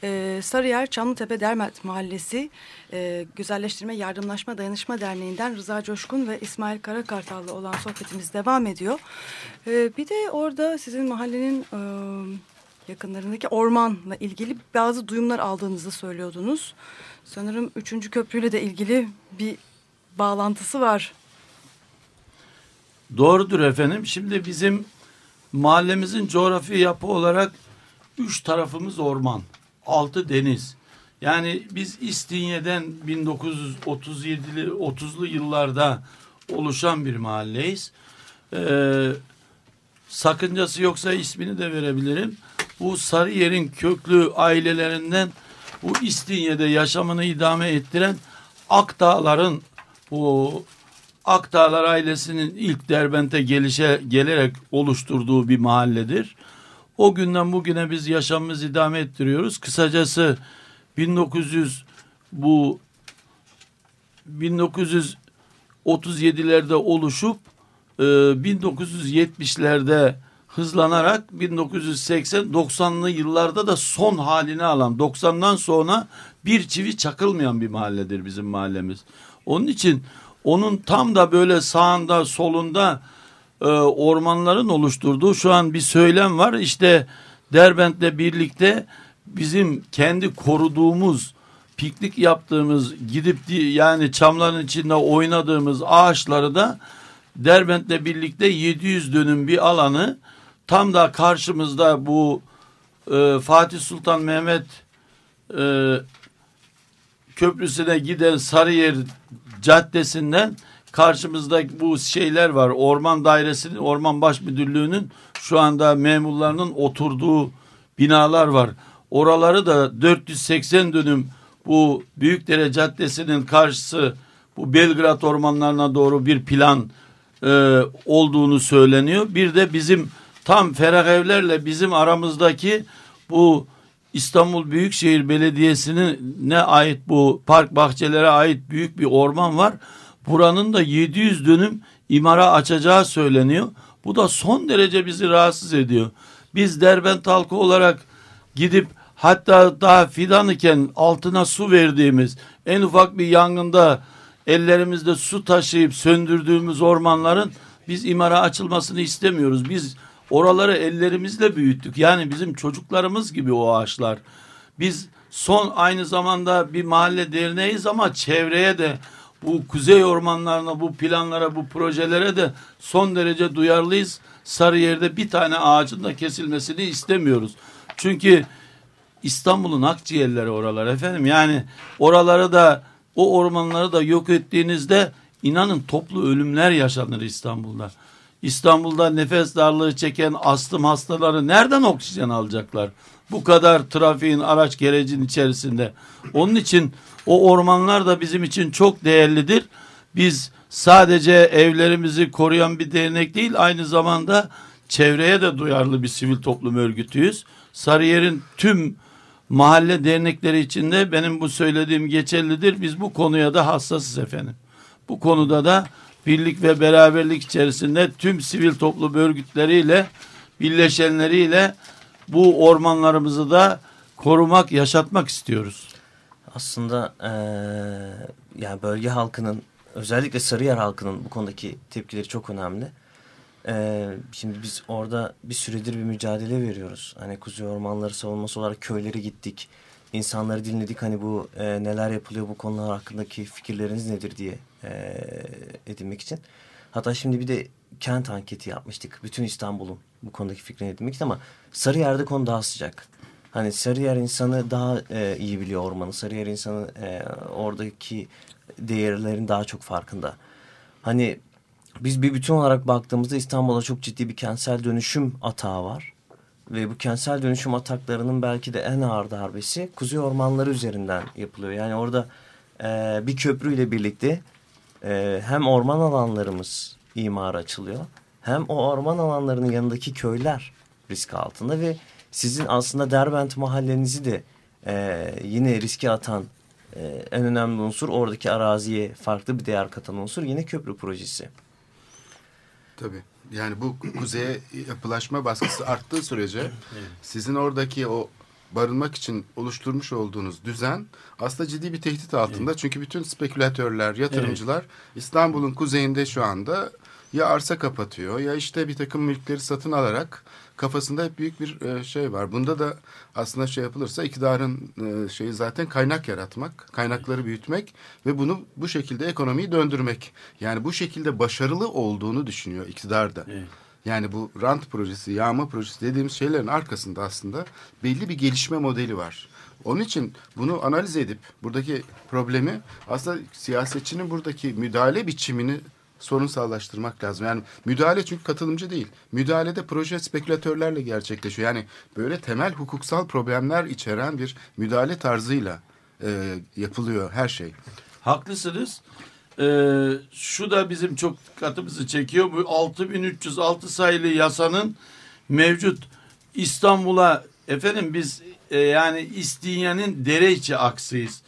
Ee, Sarıyer Çamlıtepe Dermet Mahallesi e, Güzelleştirme Yardımlaşma Dayanışma Derneği'nden Rıza Coşkun ve İsmail Karakartal'la olan sohbetimiz devam ediyor. Ee, bir de orada sizin mahallenin e, yakınlarındaki ormanla ilgili bazı duyumlar aldığınızı söylüyordunuz. Sanırım 3. köprüyle de ilgili bir bağlantısı var. Doğrudur efendim. Şimdi bizim mahallemizin coğrafi yapı olarak üç tarafımız orman, altı deniz. Yani biz İstinye'den 1937'li 30'lu yıllarda oluşan bir mahalleyiz. Ee, sakıncası yoksa ismini de verebilirim. Bu Sarıyer'in köklü ailelerinden bu İstinye'de yaşamını idame ettiren Akdağların bu Akdağlar ailesinin ilk Derbent'e gelişe gelerek oluşturduğu bir mahalledir. O günden bugüne biz yaşamımızı idame ettiriyoruz. Kısacası 1900 bu 1937'lerde oluşup e, 1970'lerde hızlanarak 1980-90'lı yıllarda da son halini alan 90'dan sonra bir çivi çakılmayan bir mahalledir bizim mahallemiz. Onun için onun tam da böyle sağında solunda e, ormanların oluşturduğu şu an bir söylem var. İşte Derbent'le birlikte bizim kendi koruduğumuz piknik yaptığımız gidip di- yani çamların içinde oynadığımız ağaçları da Derbent'le birlikte 700 dönüm bir alanı tam da karşımızda bu e, Fatih Sultan Mehmet e, köprüsüne giden Sarıyer Caddesi'nden karşımızda bu şeyler var. Orman Dairesi'nin, Orman Baş Müdürlüğü'nün şu anda memurlarının oturduğu binalar var. Oraları da 480 dönüm bu Büyükdere Caddesi'nin karşısı bu Belgrad ormanlarına doğru bir plan e, olduğunu söyleniyor. Bir de bizim tam ferah evlerle bizim aramızdaki bu İstanbul Büyükşehir Belediyesi'nin ne ait bu park bahçelere ait büyük bir orman var. Buranın da 700 dönüm imara açacağı söyleniyor. Bu da son derece bizi rahatsız ediyor. Biz Derbent halkı olarak gidip hatta daha fidan iken altına su verdiğimiz en ufak bir yangında ellerimizde su taşıyıp söndürdüğümüz ormanların biz imara açılmasını istemiyoruz. Biz oraları ellerimizle büyüttük. Yani bizim çocuklarımız gibi o ağaçlar. Biz son aynı zamanda bir mahalle derneğiz ama çevreye de bu kuzey ormanlarına, bu planlara, bu projelere de son derece duyarlıyız. Sarıyer'de bir tane ağacın da kesilmesini istemiyoruz. Çünkü İstanbul'un akciğerleri oralar efendim. Yani oraları da o ormanları da yok ettiğinizde inanın toplu ölümler yaşanır İstanbul'da. İstanbul'da nefes darlığı çeken astım hastaları nereden oksijen alacaklar? Bu kadar trafiğin araç gerecin içerisinde. Onun için o ormanlar da bizim için çok değerlidir. Biz sadece evlerimizi koruyan bir dernek değil aynı zamanda çevreye de duyarlı bir sivil toplum örgütüyüz. Sarıyer'in tüm mahalle dernekleri içinde benim bu söylediğim geçerlidir. Biz bu konuya da hassasız efendim. Bu konuda da birlik ve beraberlik içerisinde tüm sivil toplum örgütleriyle, birleşenleriyle bu ormanlarımızı da korumak, yaşatmak istiyoruz. Aslında eee yani bölge halkının özellikle Sarıyer halkının bu konudaki tepkileri çok önemli. Eee, şimdi biz orada bir süredir bir mücadele veriyoruz. Hani Kuzey Ormanları savunması olarak köyleri gittik. İnsanları dinledik hani bu eee, neler yapılıyor bu konular hakkındaki fikirleriniz nedir diye eee, edinmek için. Hatta şimdi bir de kent anketi yapmıştık. Bütün İstanbul'un bu konudaki fikrini edinmek için ama Sarıyer'de konu daha sıcak. Hani Sarıyer insanı daha e, iyi biliyor ormanı. Sarıyer insanı e, oradaki değerlerin daha çok farkında. Hani biz bir bütün olarak baktığımızda İstanbul'da çok ciddi bir kentsel dönüşüm atağı var. Ve bu kentsel dönüşüm ataklarının belki de en ağır darbesi kuzey ormanları üzerinden yapılıyor. Yani orada e, bir köprüyle birlikte e, hem orman alanlarımız imara açılıyor hem o orman alanlarının yanındaki köyler risk altında ve sizin aslında Derbent mahallenizi de e, yine riske atan e, en önemli unsur oradaki araziye farklı bir değer katan unsur yine köprü projesi. Tabii. Yani bu kuzeye yapılaşma baskısı arttığı sürece sizin oradaki o barınmak için oluşturmuş olduğunuz düzen aslında ciddi bir tehdit altında. Çünkü bütün spekülatörler, yatırımcılar İstanbul'un kuzeyinde şu anda ya arsa kapatıyor ya işte bir takım mülkleri satın alarak kafasında hep büyük bir e, şey var. Bunda da aslında şey yapılırsa iktidarın e, şeyi zaten kaynak yaratmak, kaynakları büyütmek ve bunu bu şekilde ekonomiyi döndürmek. Yani bu şekilde başarılı olduğunu düşünüyor iktidar da. Yani bu rant projesi, yağma projesi dediğimiz şeylerin arkasında aslında belli bir gelişme modeli var. Onun için bunu analiz edip buradaki problemi aslında siyasetçinin buradaki müdahale biçimini sorunsallaştırmak lazım. Yani müdahale çünkü katılımcı değil. Müdahalede proje spekülatörlerle gerçekleşiyor. Yani böyle temel hukuksal problemler içeren bir müdahale tarzıyla e, yapılıyor her şey. Haklısınız. Ee, şu da bizim çok dikkatimizi çekiyor. Bu 6306 sayılı yasanın mevcut İstanbul'a efendim biz e, yani İstinye'nin dere içi aksıyız.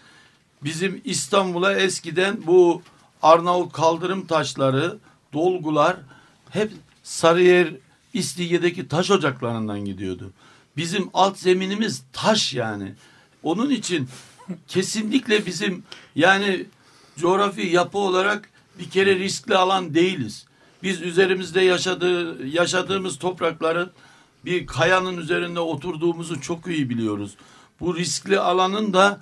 Bizim İstanbul'a eskiden bu Arnavut kaldırım taşları, dolgular hep Sarıyer İstige'deki taş ocaklarından gidiyordu. Bizim alt zeminimiz taş yani. Onun için kesinlikle bizim yani coğrafi yapı olarak bir kere riskli alan değiliz. Biz üzerimizde yaşadığı, yaşadığımız toprakların bir kayanın üzerinde oturduğumuzu çok iyi biliyoruz. Bu riskli alanın da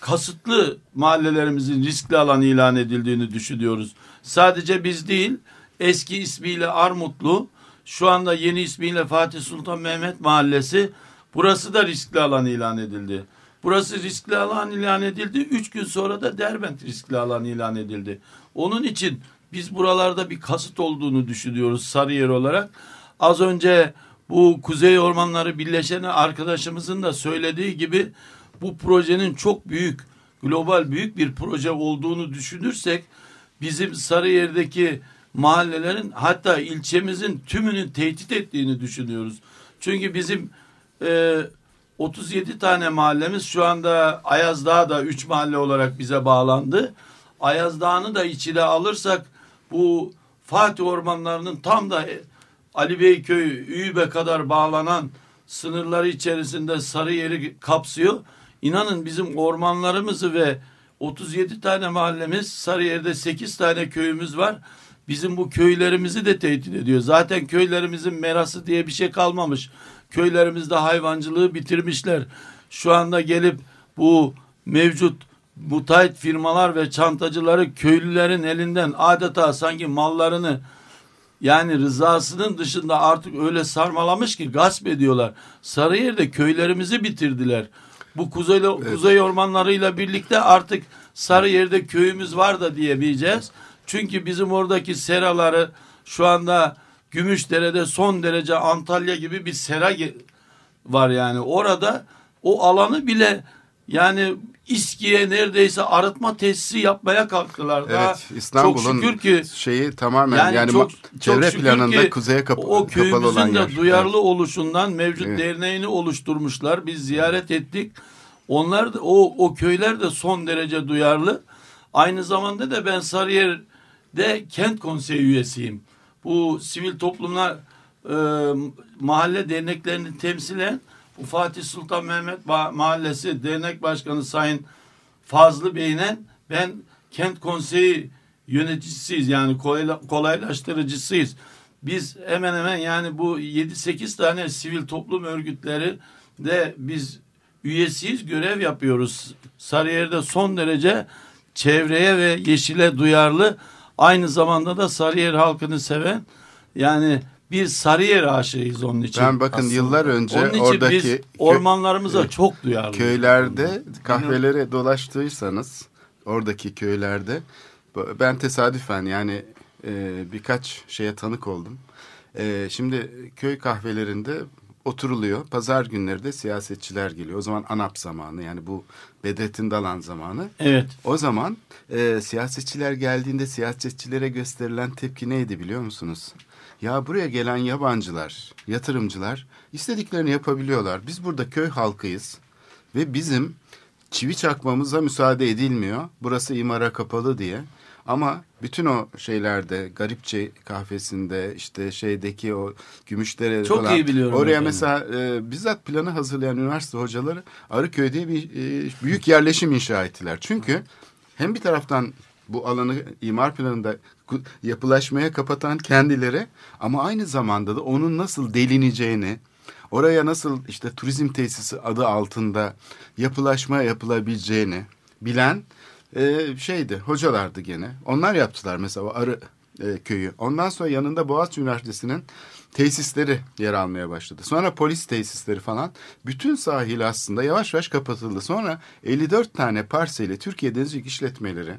kasıtlı mahallelerimizin riskli alan ilan edildiğini düşünüyoruz. Sadece biz değil, eski ismiyle Armutlu, şu anda yeni ismiyle Fatih Sultan Mehmet Mahallesi, burası da riskli alan ilan edildi. Burası riskli alan ilan edildi. Üç gün sonra da Derbent riskli alan ilan edildi. Onun için biz buralarda bir kasıt olduğunu düşünüyoruz Sarıyer olarak. Az önce bu Kuzey Ormanları Birleşeni arkadaşımızın da söylediği gibi bu projenin çok büyük, global büyük bir proje olduğunu düşünürsek bizim Sarıyer'deki mahallelerin hatta ilçemizin tümünün tehdit ettiğini düşünüyoruz. Çünkü bizim e, 37 tane mahallemiz şu anda Ayaz da 3 mahalle olarak bize bağlandı. Ayaz Dağı'nı da içine alırsak bu Fatih ormanlarının tam da Ali Beyköy, Üyübe kadar bağlanan sınırları içerisinde Sarıyer'i kapsıyor. İnanın bizim ormanlarımızı ve 37 tane mahallemiz, Sarıyer'de 8 tane köyümüz var. Bizim bu köylerimizi de tehdit ediyor. Zaten köylerimizin merası diye bir şey kalmamış. Köylerimizde hayvancılığı bitirmişler. Şu anda gelip bu mevcut mutayit firmalar ve çantacıları köylülerin elinden adeta sanki mallarını yani rızasının dışında artık öyle sarmalamış ki gasp ediyorlar. Sarıyer'de köylerimizi bitirdiler. Bu kuzey, evet. kuzey ormanlarıyla birlikte artık Sarıyer'de köyümüz var da diyebileceğiz. Çünkü bizim oradaki seraları şu anda Gümüşdere'de son derece Antalya gibi bir sera var yani. Orada o alanı bile yani İSKİ'ye neredeyse arıtma tesisi yapmaya kalktılar. Evet, İstanbul'un şeyi tamamen yani, yani çok, çevre çok planında ki, kuzeye kap o kapalı olan de duyarlı evet. oluşundan mevcut evet. derneğini oluşturmuşlar. Biz ziyaret ettik. Onlar da o o köyler de son derece duyarlı. Aynı zamanda da ben Sarıyer'de kent konseyi üyesiyim. Bu sivil toplumlar e, mahalle derneklerini temsilen bu Fatih Sultan Mehmet Mahallesi Dernek Başkanı Sayın Fazlı Bey'le ben kent konseyi yöneticisiyiz yani kolaylaştırıcısıyız. Biz hemen hemen yani bu 7-8 tane sivil toplum örgütleri de biz üyesiyiz görev yapıyoruz. Sarıyer'de son derece çevreye ve yeşile duyarlı aynı zamanda da Sarıyer halkını seven yani bir Sarıyer aşığıyız onun için. Ben bakın aslında. yıllar önce onun için oradaki biz kö- ormanlarımıza çok duyarlıyız. köylerde kahvelere dolaştıysanız oradaki köylerde ben tesadüfen yani e, birkaç şeye tanık oldum. E, şimdi köy kahvelerinde oturuluyor. Pazar günleri de siyasetçiler geliyor. O zaman ANAP zamanı yani bu Bedrettin Dalan zamanı. Evet. O zaman e, siyasetçiler geldiğinde siyasetçilere gösterilen tepki neydi biliyor musunuz? Ya buraya gelen yabancılar, yatırımcılar istediklerini yapabiliyorlar. Biz burada köy halkıyız ve bizim çivi çakmamıza müsaade edilmiyor. Burası imara kapalı diye. Ama bütün o şeylerde Garipçe kahvesinde işte şeydeki o gümüşlere Çok falan iyi biliyorum oraya efendim. mesela e, bizzat planı hazırlayan üniversite hocaları Arıköy'de bir e, büyük yerleşim inşa ettiler. Çünkü hem bir taraftan bu alanı imar planında yapılaşmaya kapatan kendileri ama aynı zamanda da onun nasıl delineceğini oraya nasıl işte turizm tesisi adı altında yapılaşma yapılabileceğini bilen e, şeydi hocalardı gene. Onlar yaptılar mesela arı e, köyü. Ondan sonra yanında Boğaziçi Üniversitesi'nin tesisleri yer almaya başladı. Sonra polis tesisleri falan. Bütün sahil aslında yavaş yavaş kapatıldı. Sonra 54 tane parseli Türkiye Denizcilik işletmeleri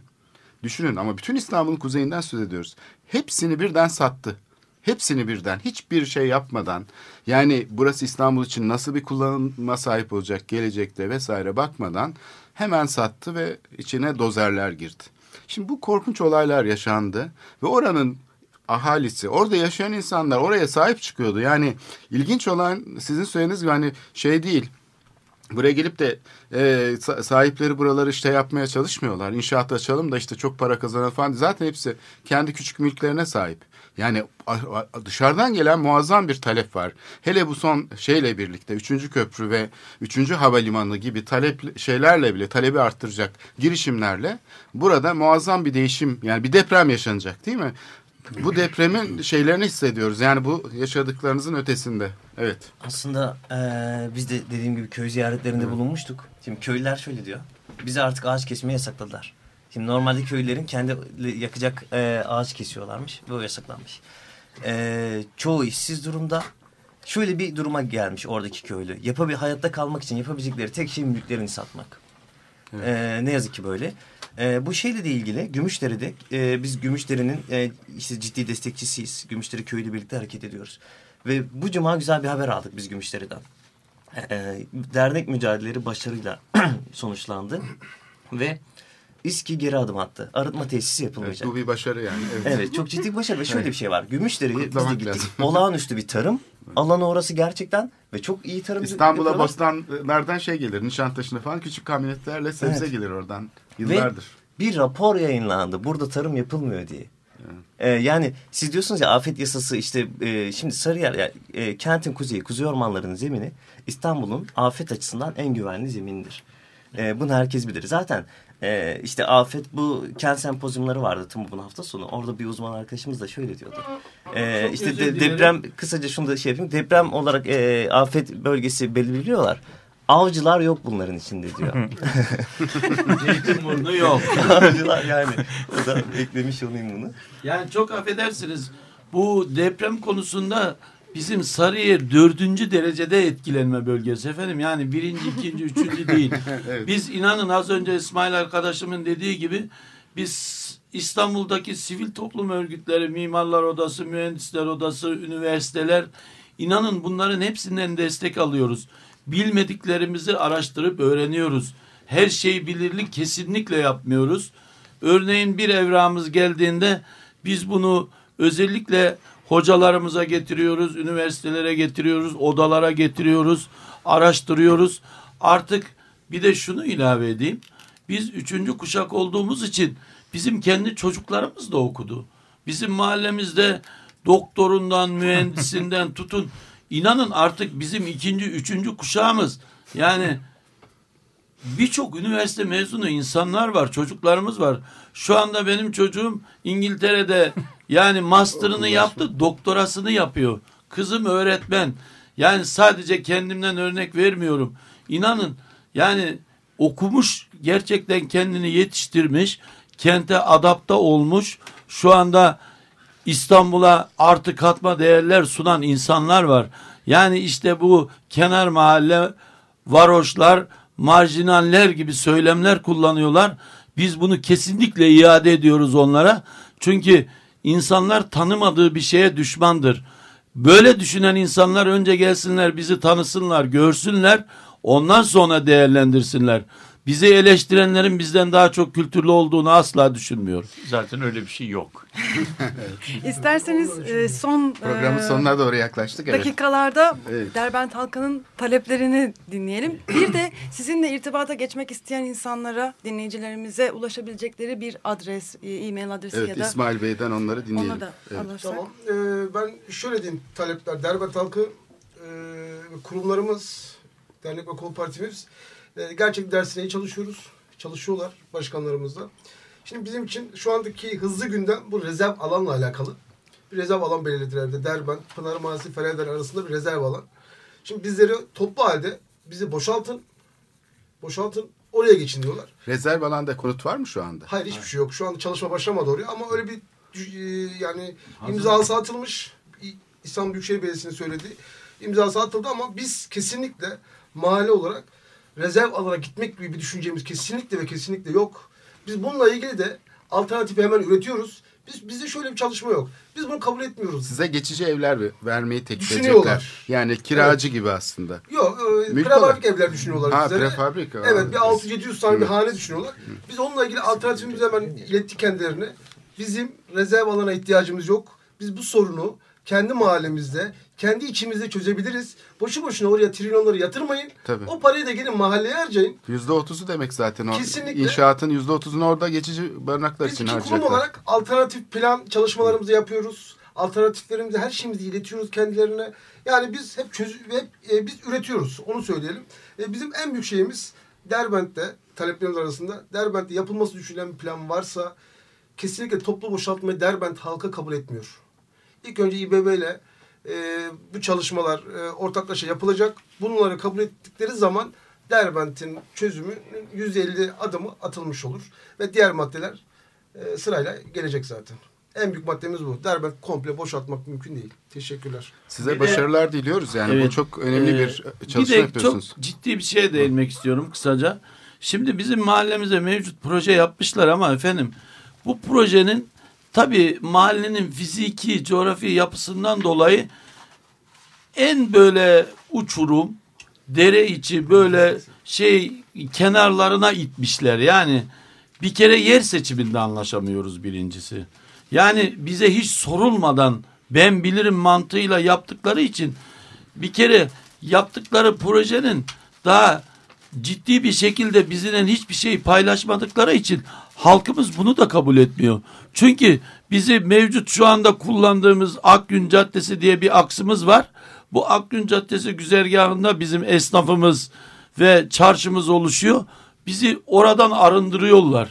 düşünün ama bütün İstanbul'un kuzeyinden söz ediyoruz. Hepsini birden sattı. Hepsini birden hiçbir şey yapmadan yani burası İstanbul için nasıl bir kullanıma sahip olacak gelecekte vesaire bakmadan hemen sattı ve içine dozerler girdi. Şimdi bu korkunç olaylar yaşandı ve oranın ahalisi, orada yaşayan insanlar oraya sahip çıkıyordu. Yani ilginç olan sizin söylediğiniz gibi hani şey değil. Buraya gelip de e, sa- sahipleri buraları işte yapmaya çalışmıyorlar. İnşaat açalım da işte çok para kazanalım falan. Zaten hepsi kendi küçük mülklerine sahip. Yani dışarıdan gelen muazzam bir talep var. Hele bu son şeyle birlikte üçüncü köprü ve üçüncü havalimanı gibi talep şeylerle bile talebi arttıracak girişimlerle burada muazzam bir değişim yani bir deprem yaşanacak değil mi? Bu depremin şeylerini hissediyoruz. Yani bu yaşadıklarınızın ötesinde. Evet. Aslında eee, biz de dediğim gibi köy ziyaretlerinde bulunmuştuk. Şimdi köylüler şöyle diyor. Bize artık ağaç kesmeyi yasakladılar. Şimdi normalde köylülerin kendi yakacak eee, ağaç kesiyorlarmış ve o yasaklanmış. Eee, çoğu işsiz durumda. Şöyle bir duruma gelmiş oradaki köylü. Yapabil hayatta kalmak için yapabilecekleri tek şey mülklerini satmak. Eee, ne yazık ki böyle. Eee, bu şeyle de ilgili Gümüşdere'de eee, biz Gümüşdere'nin eee, işte ciddi destekçisiyiz. Gümüşdere köyüyle birlikte hareket ediyoruz. Ve bu cuma güzel bir haber aldık biz Gümüşdere'den. Eee, dernek mücadeleleri başarıyla (clears throat) sonuçlandı. Ve İSKİ geri adım attı. Arıtma tesisi evet. yapılmayacak. Bu bir başarı yani. Evet. Evet çok ciddi bir başarı ve şöyle Evet. bir şey var. Gümüşdere'ye biz de gittik. lazım. Olağanüstü bir tarım. Alanı orası gerçekten ve çok iyi tarım İstanbul'a bostanlardan şey gelir. Nişantaşı'na falan küçük kamyonetlerle sebze Evet. gelir oradan. Ve Yıllardır. bir rapor yayınlandı. Burada tarım yapılmıyor diye. Ee, yani siz diyorsunuz ya afet yasası işte e, şimdi Sarıyer ya, e, kentin kuzeyi, kuzey ormanlarının zemini İstanbul'un afet açısından en güvenli zemindir. E, bunu herkes bilir. Zaten e, işte afet bu kent sempozyumları vardı tüm bu hafta sonu. Orada bir uzman arkadaşımız da şöyle diyordu. E, işte de- deprem kısaca şunu da şey yapayım. Deprem olarak e, afet bölgesi belirliyorlar. Avcılar yok bunların içinde diyor. Zeytinburnu (laughs) yok. Avcılar yani. O da eklemiş olayım bunu. Yani çok affedersiniz bu deprem konusunda bizim Sarıyer dördüncü derecede etkilenme bölgesi efendim. Yani birinci, ikinci, üçüncü değil. (laughs) Evet. Biz inanın az önce İsmail arkadaşımın dediği gibi biz İstanbul'daki sivil toplum örgütleri, mimarlar odası, mühendisler odası, üniversiteler inanın bunların hepsinden destek alıyoruz. Bilmediklerimizi araştırıp öğreniyoruz. Her şeyi bilirlik kesinlikle yapmıyoruz. Örneğin bir evramız geldiğinde biz bunu özellikle hocalarımıza getiriyoruz, üniversitelere getiriyoruz, odalara getiriyoruz, araştırıyoruz. Artık bir de şunu ilave edeyim. Biz üçüncü kuşak olduğumuz için bizim kendi çocuklarımız da okudu. Bizim mahallemizde doktorundan, mühendisinden tutun. İnanın artık bizim ikinci, üçüncü kuşağımız. Yani birçok üniversite mezunu insanlar var, çocuklarımız var. Şu anda benim çocuğum İngiltere'de yani master'ını yaptı, doktorasını yapıyor. Kızım öğretmen. Yani sadece kendimden örnek vermiyorum. İnanın yani okumuş, gerçekten kendini yetiştirmiş, kente adapte olmuş. Şu anda İstanbul'a artı katma değerler sunan insanlar var. Yani işte bu kenar mahalle varoşlar, marjinaller gibi söylemler kullanıyorlar. Biz bunu kesinlikle iade ediyoruz onlara. Çünkü insanlar tanımadığı bir şeye düşmandır. Böyle düşünen insanlar önce gelsinler bizi tanısınlar, görsünler. Ondan sonra değerlendirsinler. Bizi eleştirenlerin bizden daha çok kültürlü olduğunu asla düşünmüyorum. Zaten öyle bir şey yok. (laughs) İsterseniz e, son Programın e, sonuna doğru yaklaştık. Dakikalarda Evet. Derbent halkının taleplerini dinleyelim. Bir de sizinle irtibata geçmek isteyen insanlara, dinleyicilerimize ulaşabilecekleri bir adres, e, e-mail adresi Evet ya da İsmail Bey'den onları dinleyelim. onu da Evet. alırsak. Tamam. Ee, ben şöyle diyeyim talepler. Derbent halkı e, kurumlarımız, dernek ve kooperatifimiz e, gerçek dersine iyi çalışıyoruz. Çalışıyorlar başkanlarımızla. Şimdi bizim için şu andaki hızlı gündem bu rezerv alanla alakalı. Bir rezerv alan belirlediler evde. Derbent, Pınar Mahallesi, Ferevler arasında bir rezerv alan. Şimdi bizleri toplu halde bizi boşaltın, boşaltın, oraya geçin diyorlar. Rezerv alanda konut var mı şu anda? Hayır hiçbir şey yok. Şu anda çalışma başlamadı oraya ama öyle bir e, yani imzası atılmış. İstanbul Büyükşehir Belediyesi'nin söylediği imzası atıldı ama biz kesinlikle mahalle olarak rezerv alana gitmek gibi bir düşüncemiz kesinlikle ve kesinlikle yok. Biz bununla ilgili de alternatifi hemen üretiyoruz. Biz bizde şöyle bir çalışma yok. Biz bunu kabul etmiyoruz. Size geçici evler ver- vermeyi teklif edecekler. Yani kiracı gibi aslında. Yok, e, prefabrik evler düşünüyorlar Ha, bizlere. prefabrik, Evet, bir anladım. 600-700 tane bir hane düşünüyorlar. Biz onunla ilgili alternatifimizi hemen ilettik kendilerine. Bizim rezerv alana ihtiyacımız yok. Biz bu sorunu kendi mahallemizde, kendi içimizde çözebiliriz. Boşu boşuna oraya trilyonları yatırmayın. Tabii. O parayı da gelin mahalleye harcayın. Yüzde otuzu demek zaten o. Kesinlikle. İnşaatın yüzde otuzunu orada geçici barınaklar Biz için iki kurum harcayacaklar. olarak alternatif plan çalışmalarımızı yapıyoruz. Alternatiflerimizi, her şeyimizi iletiyoruz kendilerine. Yani biz hep çöz hep e, biz üretiyoruz. Onu söyleyelim. E, bizim en büyük şeyimiz Derbent'te taleplerimiz arasında Derbent'te yapılması düşünülen bir plan varsa kesinlikle toplu boşaltmayı Derbent halka kabul etmiyor. İlk önce İBB ile e, bu çalışmalar e, ortaklaşa yapılacak. Bunları kabul ettikleri zaman Derbent'in çözümü %50 adımı atılmış olur. Ve diğer maddeler e, sırayla gelecek zaten. En büyük maddemiz bu. Derbent komple boşaltmak mümkün değil. Teşekkürler. Size Bir de- başarılar diliyoruz yani. Bu Evet, çok önemli e, bir çalışma bir de yapıyorsunuz. çok ciddi bir şeye değinmek istiyorum kısaca. Şimdi bizim mahallemize mevcut proje yapmışlar ama efendim bu projenin tabii mahallenin fiziki, coğrafi yapısından dolayı en böyle uçurum, dere içi böyle şey kenarlarına itmişler. Yani bir kere yer seçiminde anlaşamıyoruz birincisi. Yani bize hiç sorulmadan ben bilirim mantığıyla yaptıkları için bir kere yaptıkları projenin daha ciddi bir şekilde bizimle hiçbir şey paylaşmadıkları için halkımız bunu da kabul etmiyor. Çünkü bizi mevcut şu anda kullandığımız Akgün Caddesi diye bir aksımız var. Bu Akgün Caddesi güzergahında bizim esnafımız ve çarşımız oluşuyor. Bizi oradan arındırıyorlar.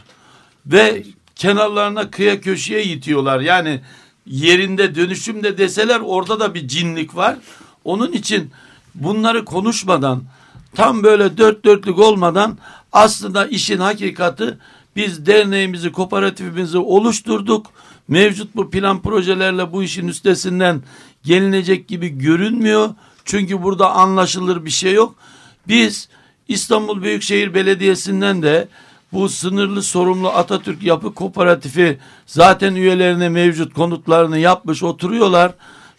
Ve kenarlarına kıya köşeye itiyorlar. Yani yerinde dönüşümde deseler orada da bir cinlik var. Onun için bunları konuşmadan tam böyle dört dörtlük olmadan aslında işin hakikati biz derneğimizi, kooperatifimizi oluşturduk. Mevcut bu plan projelerle bu işin üstesinden gelinecek gibi görünmüyor. Çünkü burada anlaşılır bir şey yok. Biz İstanbul Büyükşehir Belediyesi'nden de bu sınırlı sorumlu Atatürk Yapı Kooperatifi zaten üyelerine mevcut konutlarını yapmış oturuyorlar.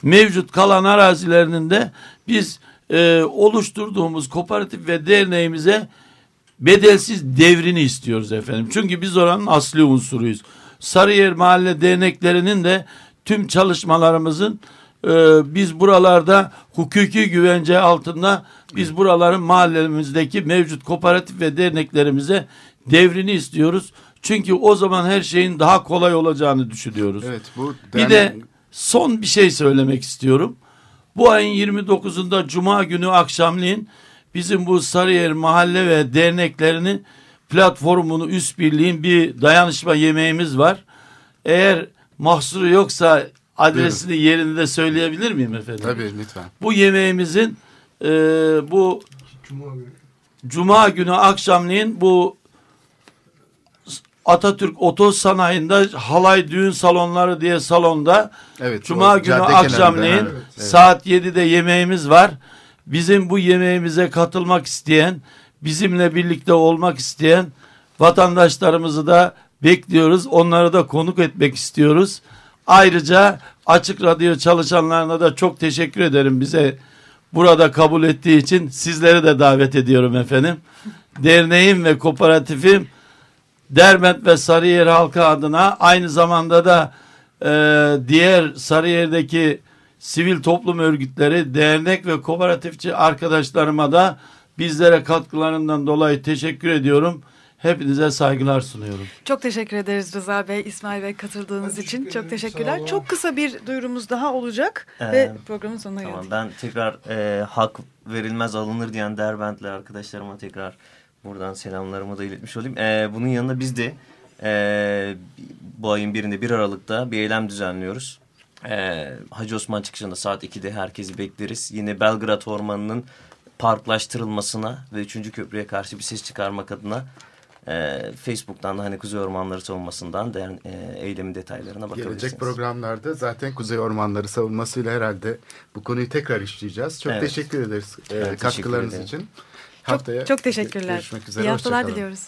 Mevcut kalan arazilerinin de biz e, oluşturduğumuz kooperatif ve derneğimize bedelsiz devrini istiyoruz efendim. Çünkü biz oranın asli unsuruyuz. Sarıyer Mahalle Derneklerinin de tüm çalışmalarımızın e, biz buralarda hukuki güvence altında biz buraların mahallemizdeki mevcut kooperatif ve derneklerimize devrini istiyoruz. Çünkü o zaman her şeyin daha kolay olacağını düşünüyoruz. Evet bu Bir de son bir şey söylemek istiyorum. Bu ayın 29'unda Cuma günü akşamleyin bizim bu Sarıyer mahalle ve derneklerinin platformunu üst birliğin bir dayanışma yemeğimiz var. Eğer mahsuru yoksa adresini yerinde söyleyebilir miyim efendim? Tabii lütfen. Bu yemeğimizin e, bu Cuma günü. Cuma günü akşamleyin bu Atatürk Otoz Sanayi'nde halay düğün salonları diye salonda Evet, Cuma o günü akşamleyin evet, evet. saat 7'de yemeğimiz var. Bizim bu yemeğimize katılmak isteyen, bizimle birlikte olmak isteyen vatandaşlarımızı da bekliyoruz. Onları da konuk etmek istiyoruz. Ayrıca Açık Radyo çalışanlarına da çok teşekkür ederim bize burada kabul ettiği için. Sizleri de davet ediyorum efendim. Derneğim ve kooperatifim Derbent ve Sarıyer halkı adına aynı zamanda da e, diğer Sarıyer'deki sivil toplum örgütleri, dernek ve kooperatifçi arkadaşlarıma da bizlere katkılarından dolayı teşekkür ediyorum. Hepinize saygılar sunuyorum. Çok teşekkür ederiz Rıza Bey, İsmail Bey katıldığınız için. Çok teşekkürler. Çok kısa bir duyurumuz daha olacak Ee, ve programın sonuna Tamam geldik. ben tekrar e, hak verilmez alınır diyen Derbentli arkadaşlarıma tekrar buradan selamlarımı da iletmiş olayım. E, bunun yanında biz de e, bu ayın birinde 1 Aralık'ta bir eylem düzenliyoruz. E, Hacı Osman çıkışında saat 2'de herkesi bekleriz. Yine Belgrad Ormanı'nın parklaştırılmasına ve 3. köprüye karşı bir ses çıkarmak adına e, Facebook'tan da hani Kuzey Ormanları savunmasından da yani, e, eylemin detaylarına bakabilirsiniz. Gelecek programlarda zaten Kuzey Ormanları savunmasıyla herhalde bu konuyu tekrar işleyeceğiz. Çok Evet. teşekkür ederiz e, teşekkür katkılarınız ederim. için. Çok, Haftaya çok teşekkürler. Görüşmek üzere. İyi haftalar diliyoruz.